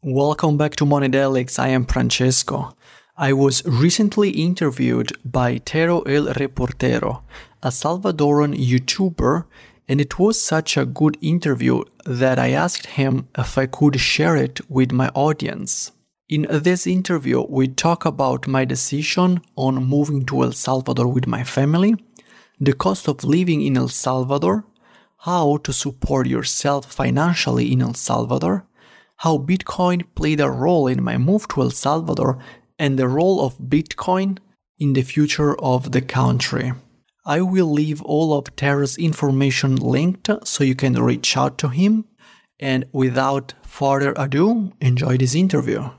Welcome back to Moneydelics. I am Francesco. I was recently interviewed by Tero El Reportero, a Salvadoran YouTuber, and it was such a good interview that I asked him if I could share it with my audience. In this interview, we talk about my decision on moving to El Salvador with my family, the cost of living in El Salvador, how to support yourself financially in El Salvador, how Bitcoin played a role in my move to El Salvador, and the role of Bitcoin in the future of the country. I will leave all of Tero's information linked so you can reach out to him. And without further ado, enjoy this interview.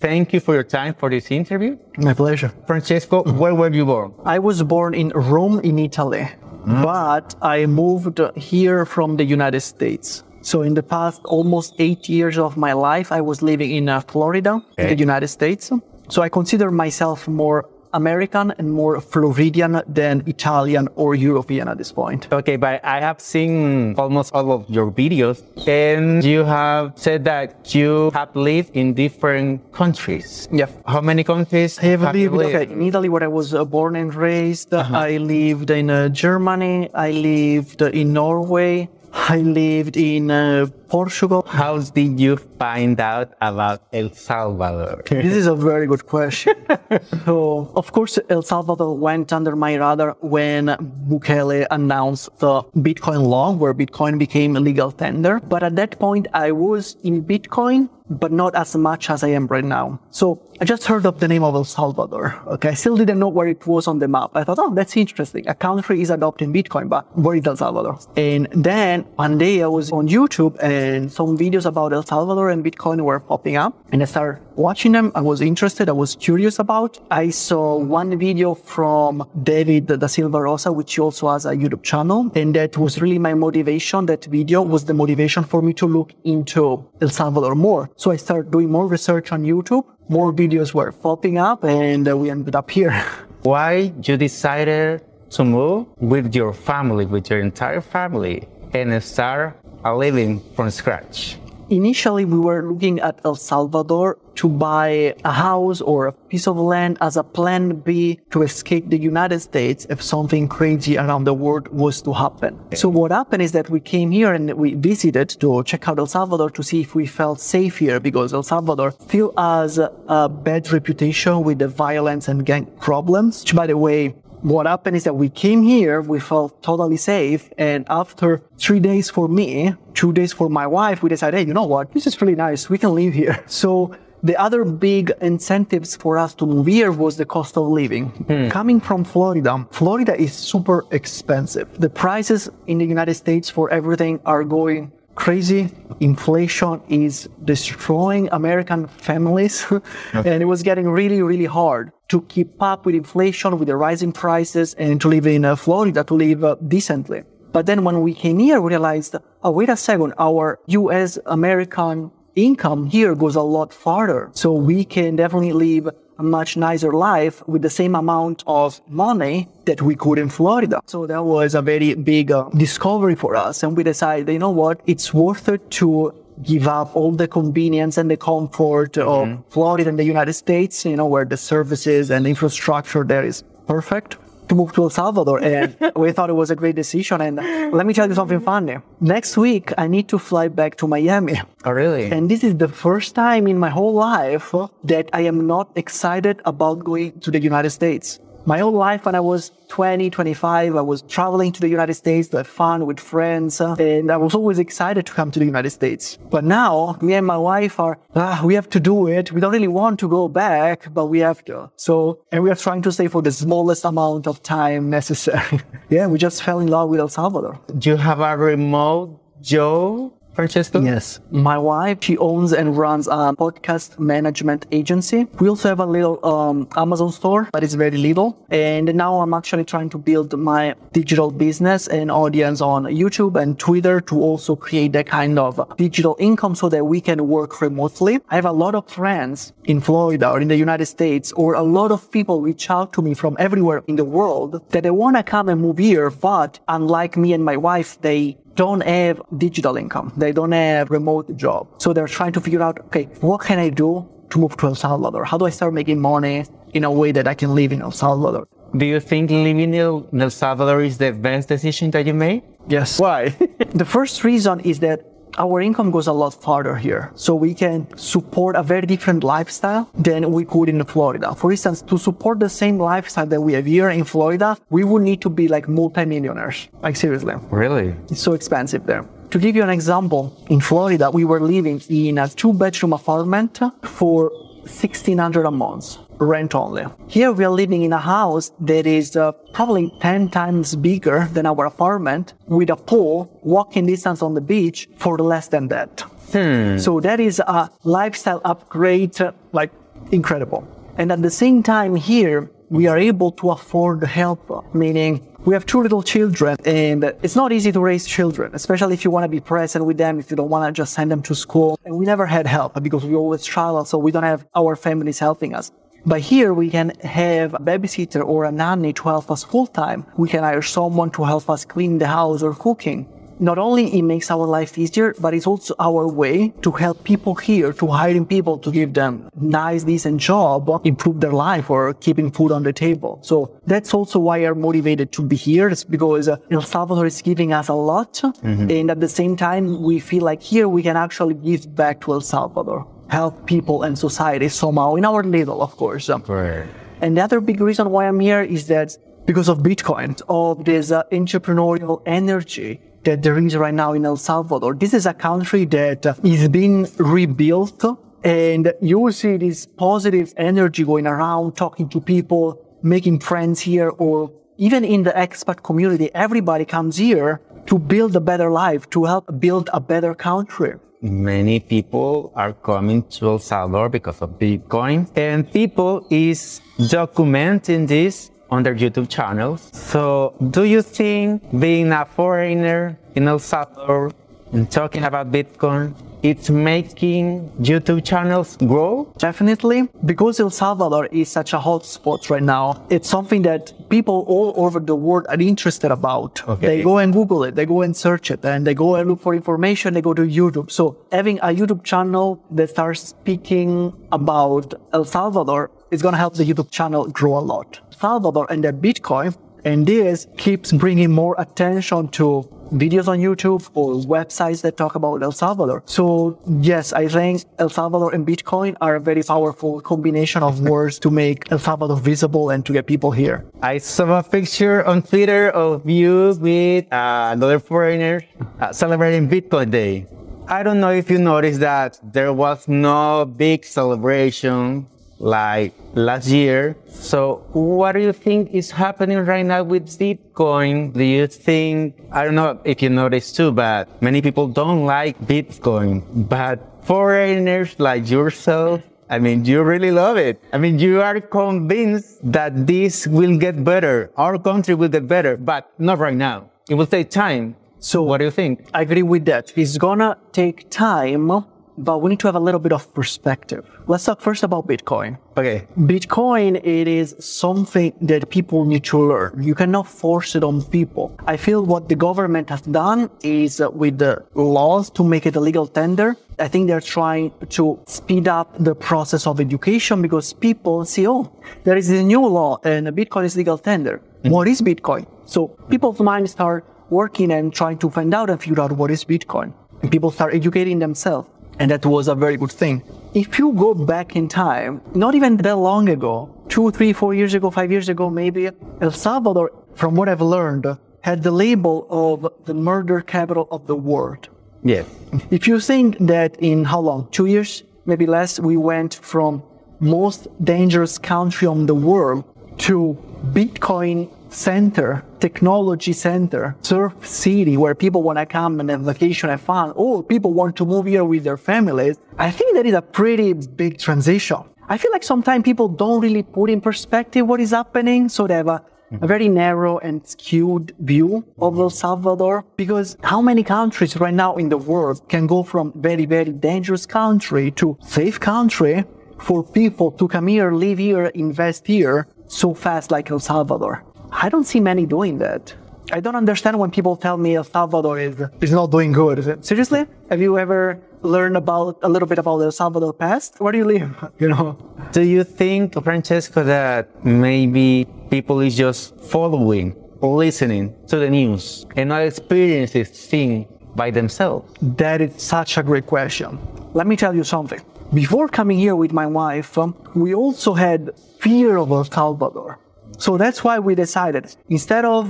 Thank you for your time for this interview. My pleasure. Francesco, mm-hmm. where were you born? I was born in Rome, in Italy, mm-hmm. but I moved here from the United States. So in the past almost eight years of my life, I was living in uh, Florida, in the United States. So I consider myself more American and more Floridian than Italian or European at this point. Okay, but I have seen almost all of your videos and you have said that you have lived in different countries. Yeah. How many countries I have have you lived, lived? okay, in Italy where I was uh, born and raised. I lived in uh, Germany. I lived in Norway. I lived in uh, Portugal. How did you find out about El Salvador? This is a very good question. so, of course, El Salvador went under my radar when Bukele announced the Bitcoin law, where Bitcoin became a legal tender. But at that point, I was in Bitcoin, but not as much as I am right now. So I just heard of the name of El Salvador. Okay. I still didn't know where it was on the map. I thought, oh, that's interesting. A country is adopting Bitcoin, but where is El Salvador? And then one day I was on YouTube and some videos about El Salvador and Bitcoin were popping up and I started watching them. I was interested. I was curious about. I saw one video from David da Silva Rosa, which also has a YouTube channel. And that was really my motivation. That video was the motivation for me to look into El Salvador more. So I started doing more research on YouTube. More videos were popping up and uh, we ended up here. Why you decided to move with your family, with your entire family, and start a living from scratch? Initially, we were looking at El Salvador to buy a house or a piece of land as a plan B to escape the United States if something crazy around the world was to happen. So what happened is that we came here and we visited to check out El Salvador to see if we felt safe here because El Salvador still has a bad reputation with the violence and gang problems. Which, by the way, what happened is that we came here, we felt totally safe, and after three days for me, two days for my wife, we decided, hey, you know what? This is really nice. We can live here. So the other big incentives for us to move here was the cost of living. Hmm. Coming from Florida, Florida is super expensive. The prices in the United States for everything are going crazy. Inflation is destroying American families. and it was getting really, really hard to keep up with inflation, with the rising prices, and to live in uh, Florida, to live uh, decently. But then when we came here, we realized, oh, wait a second, our US American income here goes a lot farther. So we can definitely live a much nicer life with the same amount of money that we could in Florida. So that was a very big uh, discovery for us. And we decided, you know what? It's worth it to give up all the convenience and the comfort of mm-hmm. Florida and the United States, you know, where the services and infrastructure there is perfect to move to El Salvador. And we thought it was a great decision. And let me tell you something funny. Next week, I need to fly back to Miami. Oh, really? And this is the first time in my whole life that I am not excited about going to the United States. My whole life when I was 20, 25, I was traveling to the United States to have fun with friends. uh, and I was always excited to come to the United States. But now me and my wife are, ah, we have to do it. We don't really want to go back, but we have to. So, and we are trying to stay for the smallest amount of time necessary. yeah, we just fell in love with El Salvador. Do you have a remote job, Francesco? Yes. My wife, she owns and runs a podcast management agency. We also have a little um, Amazon store, but it's very little. And now I'm actually trying to build my digital business and audience on YouTube and Twitter to also create that kind of digital income so that we can work remotely. I have a lot of friends in Florida or in the United States, or a lot of people reach out to me from everywhere in the world that they want to come and move here, but unlike me and my wife, they don't have digital income. They don't have remote job. So they're trying to figure out, okay, what can I do to move to El Salvador? How do I start making money in a way that I can live in El Salvador? Do you think living in El Salvador is the best decision that you made? Yes. Why? the first reason is that our income goes a lot farther here. So we can support a very different lifestyle than we could in Florida. For instance, to support the same lifestyle that we have here in Florida, we would need to be like multimillionaires. Like seriously. Really? It's so expensive there. To give you an example, in Florida, we were living in a two bedroom apartment for 1600 a month rent only. Here we are living in a house that is uh, probably 10 times bigger than our apartment with a pool, walking distance on the beach for less than that. Hmm. So that is a lifestyle upgrade, uh, like incredible. And at the same time here, we are able to afford help, meaning we have two little children and it's not easy to raise children, especially if you want to be present with them, if you don't want to just send them to school. And we never had help because we always travel, so we don't have our families helping us. But here we can have a babysitter or a nanny to help us full time. We can hire someone to help us clean the house or cooking. Not only it makes our life easier, but it's also our way to help people here, to hiring people to give them nice, decent job, improve their life or keeping food on the table. So that's also why I'm motivated to be here. It's because uh, El Salvador is giving us a lot. Mm-hmm. And at the same time, we feel like here we can actually give back to El Salvador help people and society somehow in our little, of course. Right. And the other big reason why I'm here is that because of Bitcoin, of this uh, entrepreneurial energy that there is right now in El Salvador. This is a country that uh, being rebuilt and you will see this positive energy going around, talking to people, making friends here, or even in the expat community, everybody comes here to build a better life, to help build a better country many people are coming to El Salvador because of Bitcoin and people is documenting this on their YouTube channels. So do you think being a foreigner in El Salvador and talking about Bitcoin it's making YouTube channels grow? Definitely. Because El Salvador is such a hot spot right now, it's something that people all over the world are interested about. Okay. They go and Google it, they go and search it, and they go and look for information, they go to YouTube. So having a YouTube channel that starts speaking about El Salvador is going to help the YouTube channel grow a lot. Salvador and their Bitcoin, and this keeps bringing more attention to videos on YouTube or websites that talk about El Salvador. So yes, I think El Salvador and Bitcoin are a very powerful combination of words to make El Salvador visible and to get people here. I saw a picture on Twitter of you with uh, another foreigner uh, celebrating Bitcoin Day. I don't know if you noticed that there was no big celebration like last year. So what do you think is happening right now with Bitcoin? Do you think, I don't know if you noticed too, but many people don't like Bitcoin, but foreigners like yourself, I mean, you really love it. I mean, you are convinced that this will get better. Our country will get better, but not right now. It will take time. So what do you think? I agree with that. It's gonna take time but we need to have a little bit of perspective. Let's talk first about Bitcoin. Okay. Bitcoin, it is something that people need to learn. You cannot force it on people. I feel what the government has done is uh, with the laws to make it a legal tender. I think they're trying to speed up the process of education because people see, oh, there is a new law and Bitcoin is legal tender. Mm-hmm. What is Bitcoin? So people's minds start working and trying to find out and figure out what is Bitcoin. And people start educating themselves. And that was a very good thing. If you go back in time, not even that long ago, two, three, four years ago, five years ago, maybe, El Salvador, from what I've learned, had the label of the murder capital of the world. Yeah. If you think that in how long? Two years, maybe less, we went from most dangerous country on the world to Bitcoin center, technology center, surf city where people want to come and vacation and fun, or people want to move here with their families, I think that is a pretty big transition. I feel like sometimes people don't really put in perspective what is happening, so they have a, a very narrow and skewed view of El Salvador because how many countries right now in the world can go from very, very dangerous country to safe country for people to come here, live here, invest here so fast like El Salvador? I don't see many doing that. I don't understand when people tell me El Salvador is, is not doing good. Is it- Seriously? Have you ever learned about a little bit about El Salvador past? Where do you live? You know? Do you think, Francesco, that maybe people is just following or listening to the news and not experiencing things by themselves? That is such a great question. Let me tell you something. Before coming here with my wife, um, we also had fear of El Salvador. So that's why we decided instead of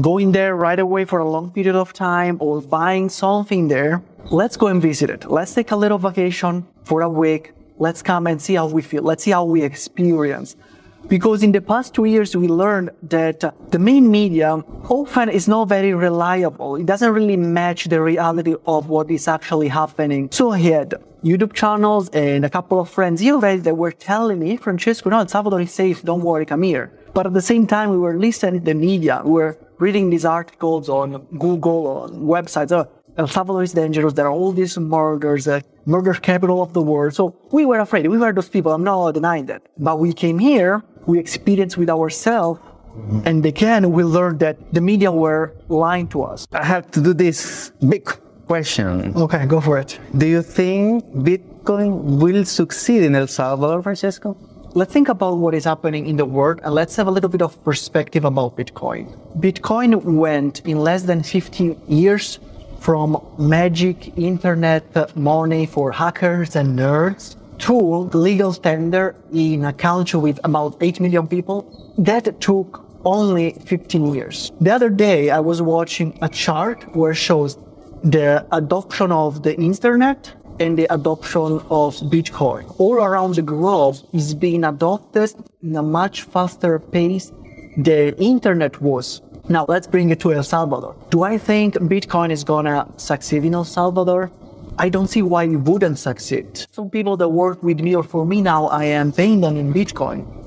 going there right away for a long period of time or buying something there, let's go and visit it. Let's take a little vacation for a week. Let's come and see how we feel. Let's see how we experience. Because in the past two years, we learned that the main media often is not very reliable. It doesn't really match the reality of what is actually happening. So I had YouTube channels and a couple of friends here that were telling me, Francesco, no, El Salvador is safe. Don't worry, come here. But at the same time, we were listening to the media. We were reading these articles on Google, on websites. Oh, El Salvador is dangerous. There are all these murders, uh, murder capital of the world. So we were afraid. We were those people. I'm not denying that. But we came here, we experienced with ourselves, and again, we learned that the media were lying to us. I have to do this big question. Okay, go for it. Do you think Bitcoin will succeed in El Salvador, Francesco? Let's think about what is happening in the world and let's have a little bit of perspective about Bitcoin. Bitcoin went in less than 15 years from magic internet money for hackers and nerds to legal tender in a country with about 8 million people. That took only 15 years. The other day I was watching a chart where it shows the adoption of the internet and the adoption of Bitcoin all around the globe is being adopted in a much faster pace than internet was. Now let's bring it to El Salvador. Do I think Bitcoin is gonna succeed in El Salvador? I don't see why it wouldn't succeed. Some people that work with me or for me now, I am paying them in Bitcoin.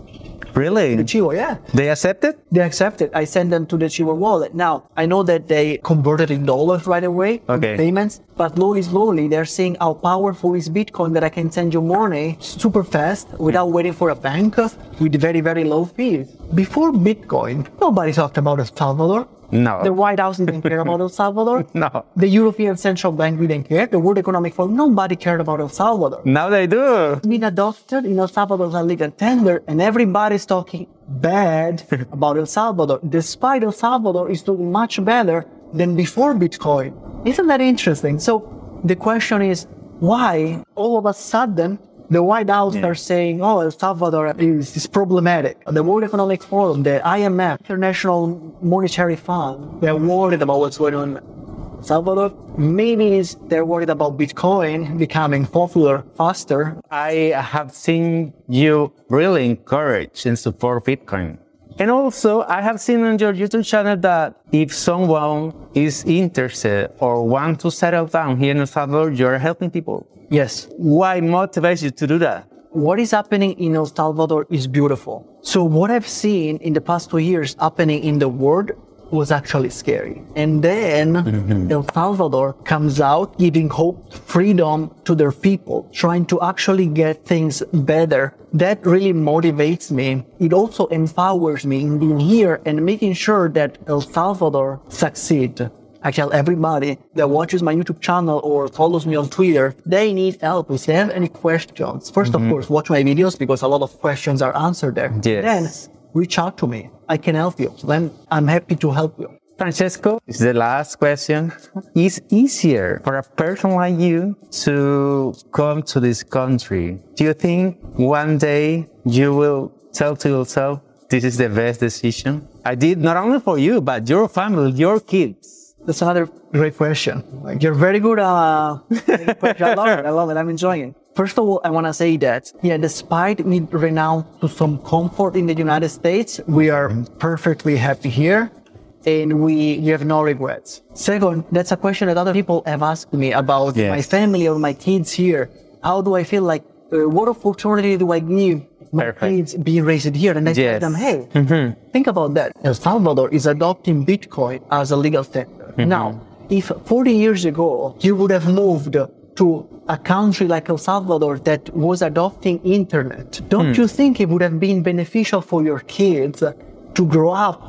Really? The Chivo, yeah. They accepted? They accepted. I send them to the Chivo wallet. Now, I know that they converted in dollars right away, Okay. payments, but slowly, slowly, they're seeing how powerful is Bitcoin that I can send you money super fast without hmm. waiting for a bank with very, very low fees. Before Bitcoin, nobody talked about El Salvador. No. The White House didn't care about El Salvador. No. The European Central Bank didn't care. The World Economic Forum, nobody cared about El Salvador Now they do. It's been adopted in El Salvador as a legal tender, and everybody's talking bad about El Salvador, despite El Salvador is doing much better than before Bitcoin. Isn't that interesting? So the question is, why all of a sudden the White House are saying, oh, El Salvador is, is problematic. The World Economic Forum, the IMF, International Monetary Fund, they're worried about what's going on in Salvador. Maybe it's, they're worried about Bitcoin becoming popular faster I have seen you really encourage and support Bitcoin. And also, I have seen on your YouTube channel that if someone is interested or want to settle down here in El Salvador, you're helping people. Yes. Why motivates you to do that? What is happening in El Salvador is beautiful. So what I've seen in the past two years happening in the world was actually scary. And then mm-hmm. El Salvador comes out giving hope, freedom to their people, trying to actually get things better. That really motivates me. It also empowers me in being here and making sure that El Salvador succeed. I tell everybody that watches my YouTube channel or follows me on Twitter, they need help. If they have any questions, 1st of mm-hmm. course, watch my videos because a lot of questions are answered there. Yes. Then reach out to me. I can help you. Then I'm happy to help you. Francesco, this is the last question. Is easier for a person like you to come to this country? Do you think one day you will tell to yourself, this is the best decision? I did not only for you, but your family, your kids. That's another great question. Like, you're very good. Uh, I love it. I love it. I'm enjoying it. First of all, I want to say that, yeah, despite me right now to some comfort in the United States, we are perfectly happy here and we, we have no regrets. Second, that's a question that other people have asked me about Yes. my family or my kids here. How do I feel like, uh, what opportunity do I give my Perfect. kids being raised here? And I tell them, hey, think about that. El Salvador is adopting Bitcoin as a legal tender. Now, if 40 years ago you would have moved to a country like El Salvador that was adopting internet, don't hmm. you think it would have been beneficial for your kids to grow up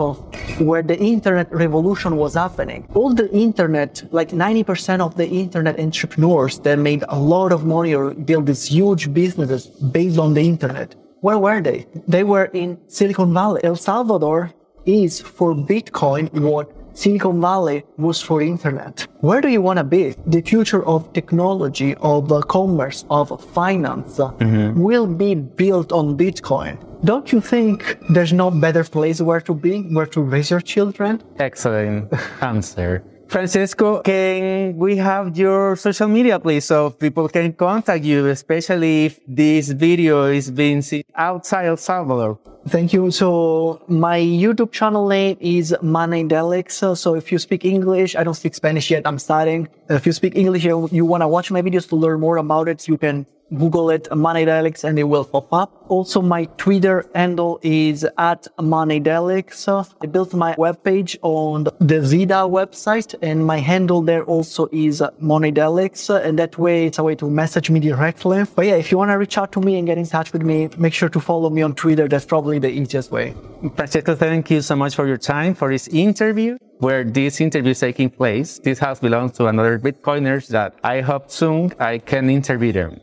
where the internet revolution was happening. All the internet, like 90% of the internet entrepreneurs that made a lot of money or built these huge businesses based on the internet. Where were they? They were in Silicon Valley. El Salvador is for Bitcoin what Silicon Valley was for internet. Where do you want to be? The future of technology, of commerce, of finance mm-hmm. will be built on Bitcoin. Don't you think there's no better place where to be, where to raise your children? Excellent answer. Francesco, can we have your social media, please, so people can contact you, especially if this video is being seen outside El Salvador? Thank you. So my YouTube channel name is Moneydelics. So if you speak English, I don't speak Spanish yet. I'm starting. If you speak English, you want to watch my videos to learn more about it, you can Google it, Moneydelics, and it will pop up. Also, my Twitter handle is at Moneydelics. I built my webpage on the Vida website, and my handle there also is Moneydelics. And that way, it's a way to message me directly. But yeah, if you want to reach out to me and get in touch with me, make sure to follow me on Twitter. That's probably the easiest way. Francesco, thank you so much for your time for this interview where this interview is taking place. This house belongs to another Bitcoiners that I hope soon I can interview them.